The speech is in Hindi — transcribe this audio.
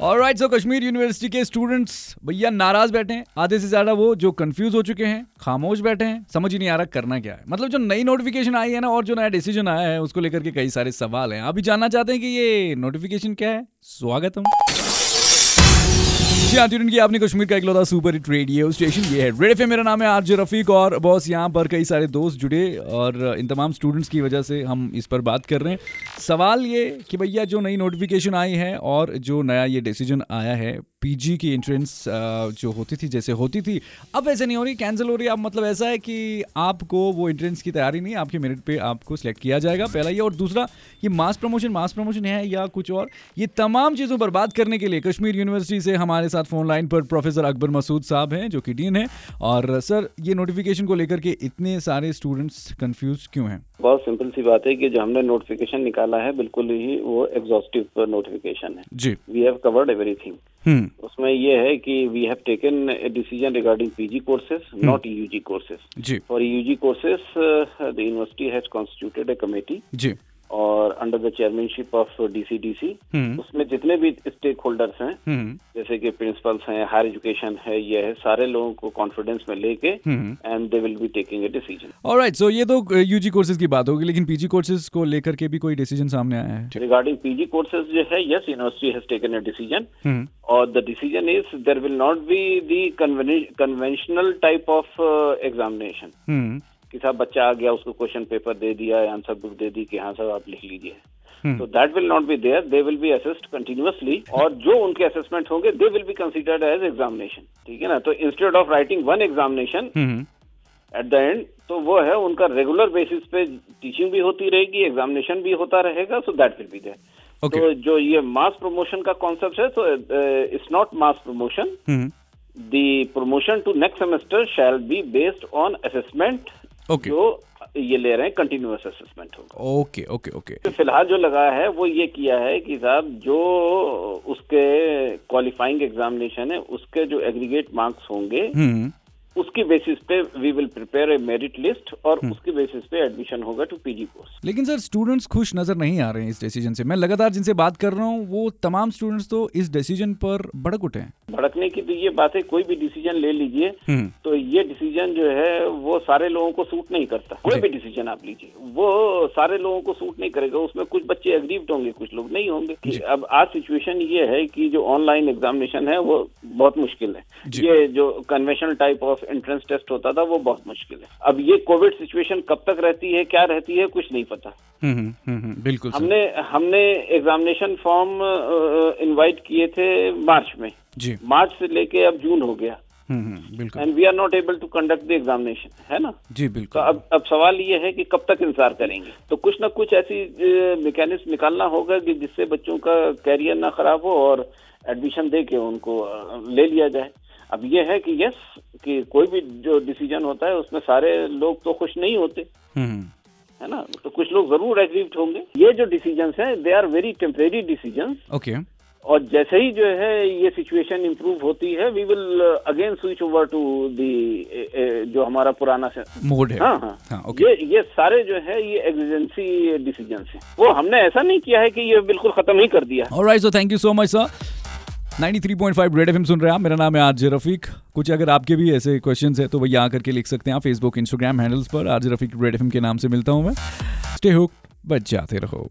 और राइट सो कश्मीर यूनिवर्सिटी के स्टूडेंट्स भैया नाराज़ बैठे हैं। आधे से ज़्यादा वो जो कंफ्यूज हो चुके हैं, खामोश बैठे हैं, समझ ही नहीं आ रहा करना क्या है। मतलब जो नई नोटिफिकेशन आई है ना, और जो नया डिसीज़न आया है, उसको लेकर के कई सारे सवाल हैं। आप भी जानना चाहते हैं कि ये नोटिफिकेशन क्या है? स्वागत जी हाँ की आपने कश्मीर का इकलौता सुपर हिट रेडियो स्टेशन ये है। रेड एफ़ मेरा नाम है आरजे रफीक और बॉस यहाँ पर कई सारे दोस्त जुड़े और इन तमाम स्टूडेंट्स की वजह से हम इस पर बात कर रहे हैं। सवाल ये कि भैया जो नई नोटिफिकेशन आई है और जो नया ये डिसीज़न आया है पीजी की एंट्रेंस जो होती थी जैसे होती थी। अब ऐसे नहीं हो रही कैंसिल हो रही। अब मतलब ऐसा है कि आपको वो एंट्रेंस की तैयारी नहीं आपके मेरिट पे आपको सिलेक्ट किया जाएगा पहला ये। और दूसरा ये मास प्रमोशन मास प्रमोशन है या कुछ और? ये तमाम चीज़ों पर बात करने के लिए कश्मीर यूनिवर्सिटी से हमारे साथ फ़ोन लाइन पर प्रोफेसर अकबर मसूद साहब हैं जो कि डीन है। और सर ये नोटिफिकेशन को लेकर के इतने सारे स्टूडेंट्स कन्फ्यूज़ क्यों हैं? बहुत सिंपल सी बात है कि जो हमने नोटिफिकेशन निकाला है बिल्कुल ही वो एग्जॉस्टिव नोटिफिकेशन है। जी। वी हैव कवर्ड एवरीथिंग उसमें ये है कि we have taken a decision regarding PG courses not UG courses और for UG courses the university has constituted a committee जी। और under the chairmanship of DCDC उसमें जितने भी स्टेक होल्डर्स हैं हम्म। जैसे कि प्रिंसिपल्स हैं हायर एजुकेशन है ये है सारे लोगों को कॉन्फिडेंस में लेके and they will be taking a decision alright so ये तो यूजी कोर्सेज की बात होगी लेकिन पीजी कोर्सेज को लेकर के भी कोई डिसीज़न सामने आया है? रिगार्डिंग पीजी कोर्सेज जो है yes university has taken a decision और the decision is there will not be the conventional type of examination कि साहब बच्चा आ गया उसको क्वेश्चन पेपर दे दिया आंसर बुक दे दी कि हाँ साहब आप लिख लीजिए। तो that will not be there they will be assessed continuously और जो उनके असेसमेंट होंगे they will be considered as examination ठीक है ना? तो instead of writing one examination at the end तो वो है उनका रेगुलर बेसिस पे टीचिंग भी होती रहेगी एग्जामिनेशन भी होता रहेगा so that will be there Okay. तो जो ये मास प्रमोशन का कॉन्सेप्ट है तो it's not mass promotion the promotion to next semester shall be based on assessment okay जो ये ले रहे हैं कंटिन्यूस असेसमेंट होगा। ओके ओके ओके फ़िलहाल जो लगा है वो ये किया है कि साहब जो उसके क्वालिफाइंग एग्जामिनेशन है उसके जो एग्रीगेट मार्क्स होंगे हम्म। उसकी बेसिस पे we will prepare a merit list और उसकी बेसिस पे एडमिशन होगा टू पीजी कोर्स लेकिन सर स्टूडेंट्स खुश नज़र नहीं आ रहे हैं इस डिसीज़न से। मैं लगातार जिनसे बात कर रहा हूँ वो तमाम स्टूडेंट्स तो इस डिसीज़न पर भड़क उठे हैं। भड़कने की तो ये बात है कोई भी डिसीज़न ले लीजिए हम्म। तो ये डिसीज़न जो है वो सारे लोगों को सूट नहीं करता। कोई भी डिसीज़न आप लीजिए वो सारे लोगों को सूट नहीं करेगा। उसमें कुछ बच्चे एग्रीव्ड होंगे कुछ लोग नहीं होंगे। अब आज सिचुएशन ये है कि जो ऑनलाइन एग्जामिनेशन है वो बहुत मुश्किल है। ये जो conventional type of entrance test होता था वो बहुत मुश्किल है। अब ये कोविड सिचुएशन कब तक रहती है क्या रहती है कुछ नहीं पता। हम्म हम्म, बिल्कुल हमने हमने एग्जामिनेशन फॉर्म इनवाइट किए थे मार्च में। जी। मार्च से लेके अब जून हो गया। हम्म हम्म, बिल्कुल। And we are not able to conduct the examination है ना? जी तो बिल्कुल अब अब सवाल ये है कि कब तक इंतज़ार करेंगे? तो कुछ ना कुछ ऐसी मैकेनिज्म निकालना होगा कि जिससे बच्चों का कैरियर ना खराब हो और एडमिशन दे के उनको ले लिया जाए। अब ये है कि यस कि कोई भी जो डिसीज़न होता है उसमें सारे लोग तो खुश नहीं होते। हम्म है ना? तो कुछ लोग ज़रूर एग्रीव्ड होंगे। ये जो डिसीज़न है they are very temporary decision okay और जैसे ही जो है ये सिचुएशन इंप्रूव होती है we will again switch over to the जो हमारा पुराना से मोड है। हाँ हाँ। हाँ ओके ये ये सारे जो है ये एग्जिजेंसी डिसीज़न है। वो हमने ऐसा नहीं किया है कि ये बिल्कुल खत्म ही कर दिया। Alright so thank you so much sir 93.5 Red FM सुन रहे हैं आप। मेरा नाम है आरजे रफीक। कुछ अगर आपके भी ऐसे क्वेश्चंस है तो भैया आकर के लिख सकते हैं फेसबुक इंस्टाग्राम हैंडल्स पर। आरजे रफीक रेड एफएम के नाम से मिलता हूँ मैं। स्टे हुक बच जाते रहो।